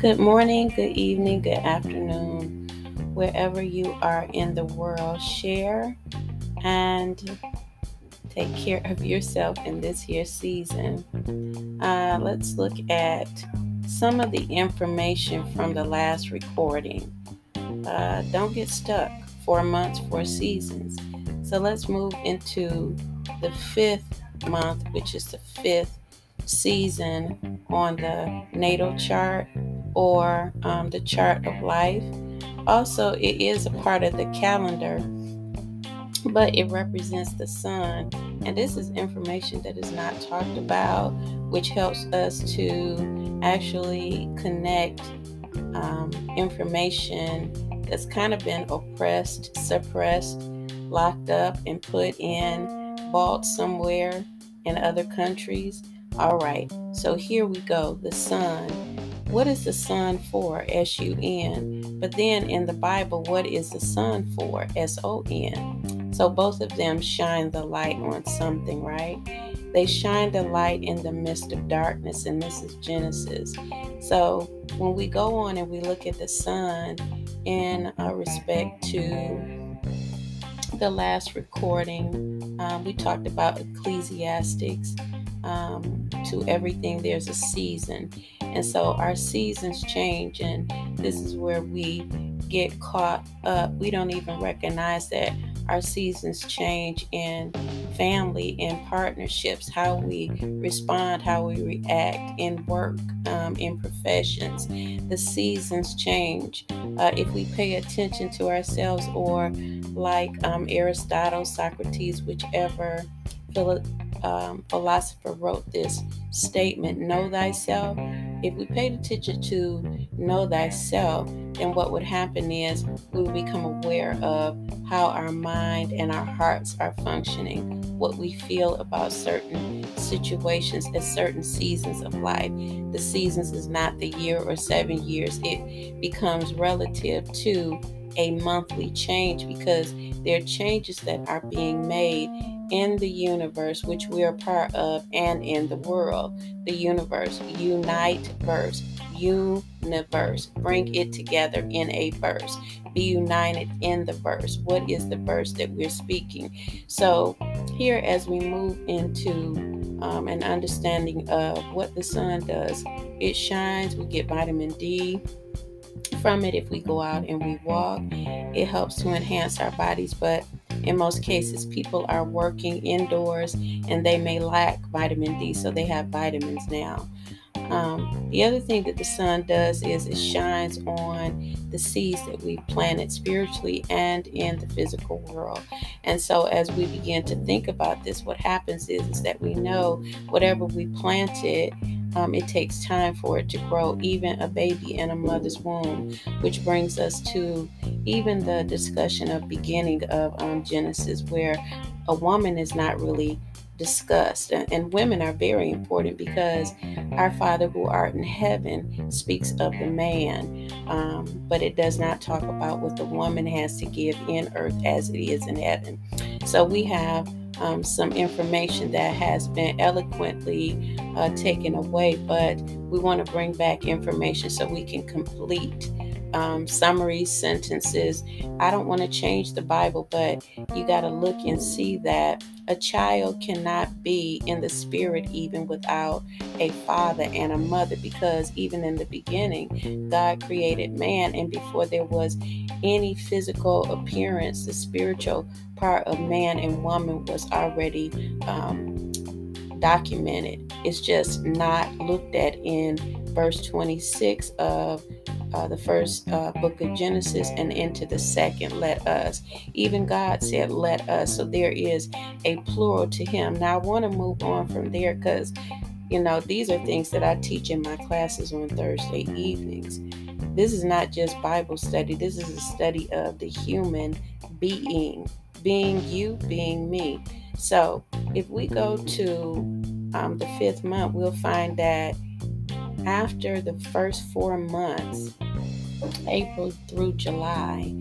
Good morning, good evening, good afternoon, wherever you are in the world. Share and take care of yourself in this here season. Uh, let's look at some of the information from the last recording. Uh, don't get stuck. Four months, four seasons. So let's move into the fifth month, which is the fifth season on the natal chart or um, the chart of life. Also, it is a part of the calendar, but it represents the sun. And this is information that is not talked about, which helps us to actually connect um, information that's kind of been oppressed, suppressed, locked up, and put in, bought somewhere in other countries. All right, so here we go. The sun. What is the sun for? S U N. But then in the Bible, what is the sun for? S O N. So both of them shine the light on something, right? They shine the light in the midst of darkness, and this is Genesis. So when we go on and we look at the sun in uh, respect to the last recording, um, we talked about Ecclesiastics. Um, to everything, there's a season. And so our seasons change, and this is where we get caught up. We don't even recognize that our seasons change in family in partnerships, how we respond, how we react in work, um, in professions. The seasons change. Uh, if we pay attention to ourselves, or like um, Aristotle, Socrates, whichever um, philosopher wrote this statement know thyself. If we paid attention to know thyself then what would happen is we would become aware of how our mind and our hearts are functioning what we feel about certain situations at certain seasons of life. The seasons is not the year or seven years. It becomes relative to a monthly change because there are changes that are being made in the universe, which we are part of, and in the world. The universe, unite verse, universe. Bring it together in a verse. Be united in the verse. What is the verse that we're speaking? So, here as we move into um, an understanding of what the sun does, it shines, we get vitamin D from it if we go out and we walk. It helps to enhance our bodies, but in most cases, people are working indoors and they may lack vitamin D, so they have vitamins now. Um, the other thing that the sun does is it shines on the seeds that we've planted spiritually and in the physical world. And so, as we begin to think about this, what happens is, is that we know whatever we planted um, it takes time for it to grow, even a baby in a mother's womb, which brings us to even the discussion of beginning of um, Genesis, where a woman is not really discussed. And, and women are very important because our Father who art in heaven speaks of the man, um, but it does not talk about what the woman has to give in earth as it is in heaven. So we have um, some information that has been eloquently uh, taken away, but we want to bring back information so we can complete um, summaries, sentences. I don't want to change the Bible, but you got to look and see that a child cannot be in the spirit even without a father and a mother, because even in the beginning, God created man, and before there was any physical appearance, the spiritual part of man and woman was already um, documented. It's just not looked at in verse 26 of uh, the first uh, book of Genesis and into the second, let us. Even God said, let us. So there is a plural to him. Now, I want to move on from there because, you know, these are things that I teach in my classes on Thursday evenings. This is not just Bible study, this is a study of the human being, being you, being me. So if we go to um, the fifth month, we'll find that after the first four months, April through July,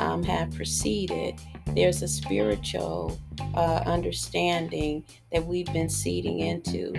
um, have proceeded, there's a spiritual uh, understanding that we've been seeding into.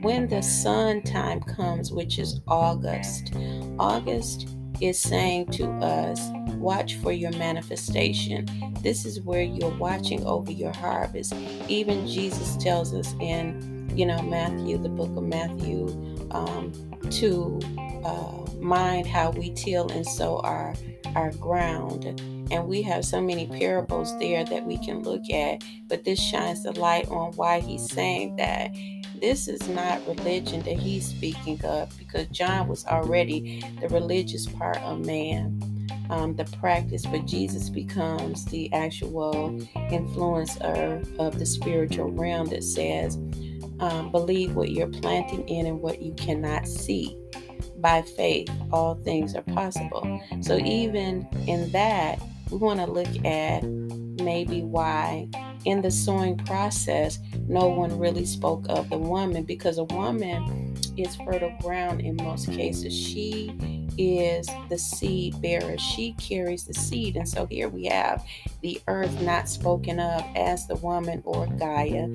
when the sun time comes, which is August, August is saying to us, watch for your manifestation. This is where you're watching over your harvest. Even Jesus tells us in, you know, Matthew, the book of Matthew, um, to uh, mind how we till and sow our our ground. And we have so many parables there that we can look at, but this shines the light on why he's saying that. This is not religion that he's speaking of because John was already the religious part of man. Um, the practice, but Jesus becomes the actual influencer of the spiritual realm that says, um, believe what you're planting in and what you cannot see by faith, all things are possible. So, even in that, we want to look at maybe why in the sowing process, no one really spoke of the woman because a woman is fertile ground in most cases. She is the seed bearer. She carries the seed. And so here we have the earth not spoken of as the woman or Gaia.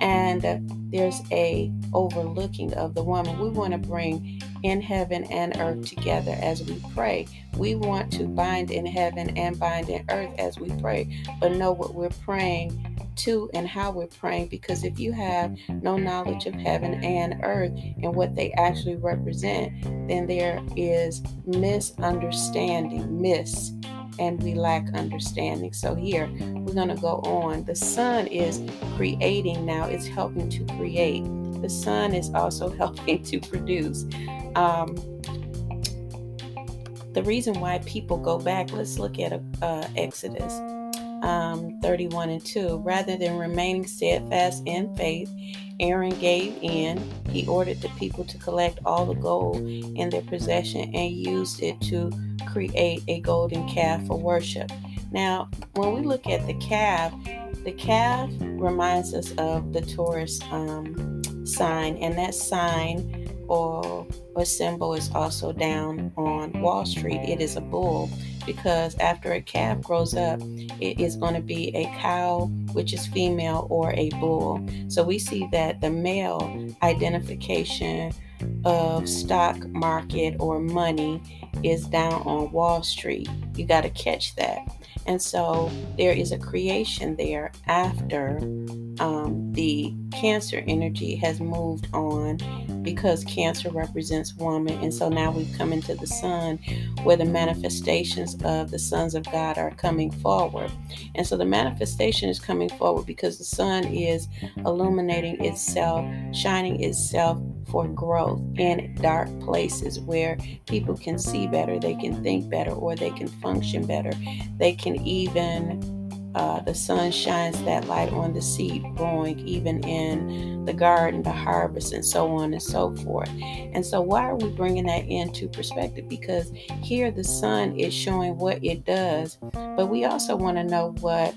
And there's a overlooking of the woman. We want to bring in heaven and earth together as we pray. We want to bind in heaven and bind in earth as we pray, but know what we're praying to and how we're praying because if you have no knowledge of heaven and earth and what they actually represent, then there is misunderstanding, miss, and we lack understanding. So here we're going to go on. The sun is creating now, it's helping to create. The sun is also helping to produce. Um, the reason why people go back, let's look at uh, Exodus um, 31 and 2. Rather than remaining steadfast in faith, Aaron gave in. He ordered the people to collect all the gold in their possession and used it to create a golden calf for worship. Now, when we look at the calf, the calf reminds us of the Taurus um, sign, and that sign or, or symbol is also down on Wall Street. It is a bull because after a calf grows up, it is going to be a cow, which is female, or a bull. So we see that the male identification of stock market or money is down on Wall Street. You got to catch that. And so there is a creation there after um, the cancer energy has moved on because cancer represents woman. And so now we've come into the sun where the manifestations of the sons of God are coming forward. And so the manifestation is coming forward because the sun is illuminating itself, shining itself for growth in dark places where people can see better, they can think better, or they can function better. They can even uh, the sun shines that light on the seed growing, even in the garden, the harvest, and so on and so forth. And so, why are we bringing that into perspective? Because here the sun is showing what it does, but we also want to know what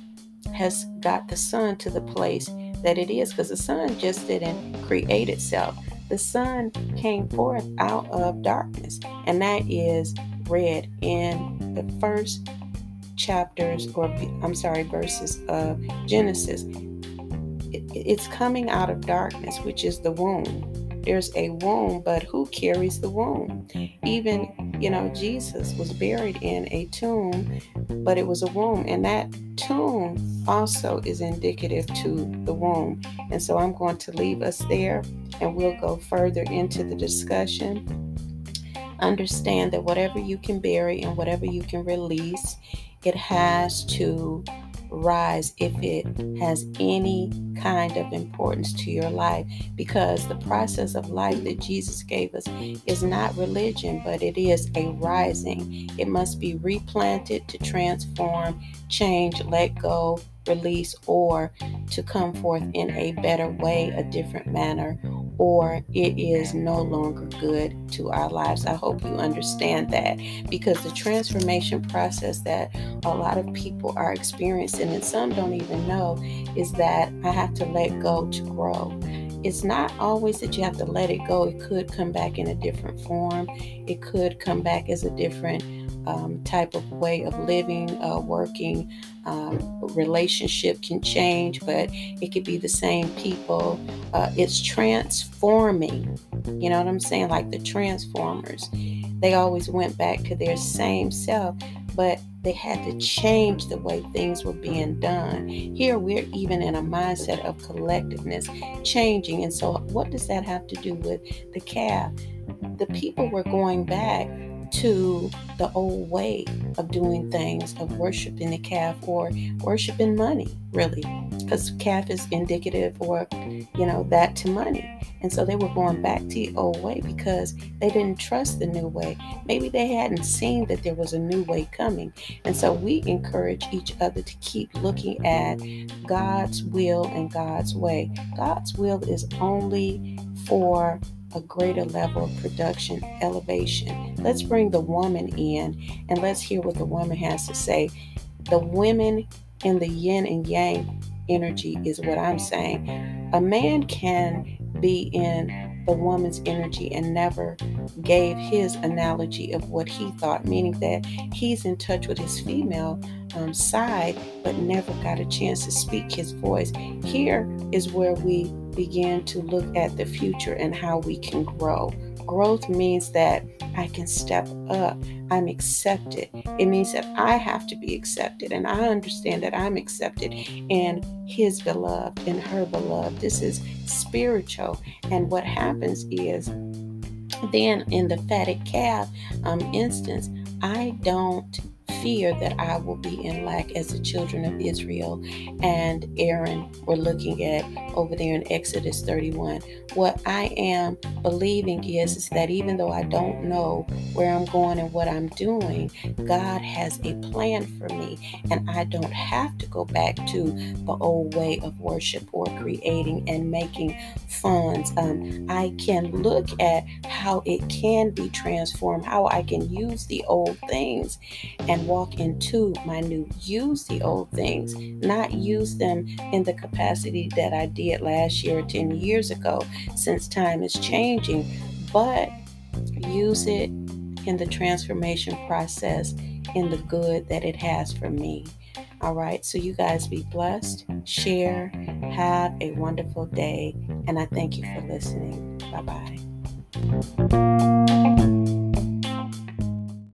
has got the sun to the place that it is, because the sun just didn't create itself. The sun came forth out of darkness, and that is read in the first chapters, mm-hmm. or I'm sorry, verses of Genesis. It's coming out of darkness, which is the womb. There's a womb, but who carries the womb? Mm-hmm. Even, you know, Jesus was buried in a tomb, but it was a womb. And that tomb also is indicative to the womb. And so I'm going to leave us there and we'll go further into the discussion. Understand that whatever you can bury and whatever you can release, it has to rise if it has any kind of importance to your life because the process of life that Jesus gave us is not religion, but it is a rising. It must be replanted to transform, change, let go, release, or to come forth in a better way, a different manner, or it is no longer good to our lives. I hope you understand that because the transformation process that a lot of people are experiencing, and some don't even know, is that I have to let go to grow. It's not always that you have to let it go. It could come back in a different form. It could come back as a different um, type of way of living, uh, working. Um, relationship can change, but it could be the same people. Uh, it's transforming. You know what I'm saying? Like the Transformers. They always went back to their same self, but they had to change the way things were being done. Here, we're even in a mindset of collectiveness changing. And so, what does that have to do with the calf? The people were going back to the old way of doing things, of worshiping the calf or worshiping money, really, because calf is indicative or, you know, that to money. And so they were going back to the old way because they didn't trust the new way. Maybe they hadn't seen that there was a new way coming. And so we encourage each other to keep looking at God's will and God's way. God's will is only for a greater level of production elevation. Let's bring the woman in and let's hear what the woman has to say. The women in the yin and yang energy is what I'm saying. A man can be in the woman's energy and never gave his analogy of what he thought, meaning that he's in touch with his female um, side but never got a chance to speak his voice. Here is where we begin to look at the future and how we can grow. Growth means that I can step up. I'm accepted. It means that I have to be accepted. And I understand that I'm accepted in His beloved, in her beloved. This is spiritual. And what happens is then in the fatted calf um, instance, I don't fear that I will be in lack as the children of Israel and Aaron were looking at over there in Exodus 31. What I am believing is, is that even though I don't know where I'm going and what I'm doing, God has a plan for me, and I don't have to go back to the old way of worship or creating and making funds. Um, I can look at how it can be transformed, how I can use the old things and walk into my new. Use the old things, not use them in the capacity that I did last year or 10 years ago, since time is changing, but use it in the transformation process in the good that it has for me. All right, so you guys be blessed, share, have a wonderful day, and I thank you for listening. Bye bye.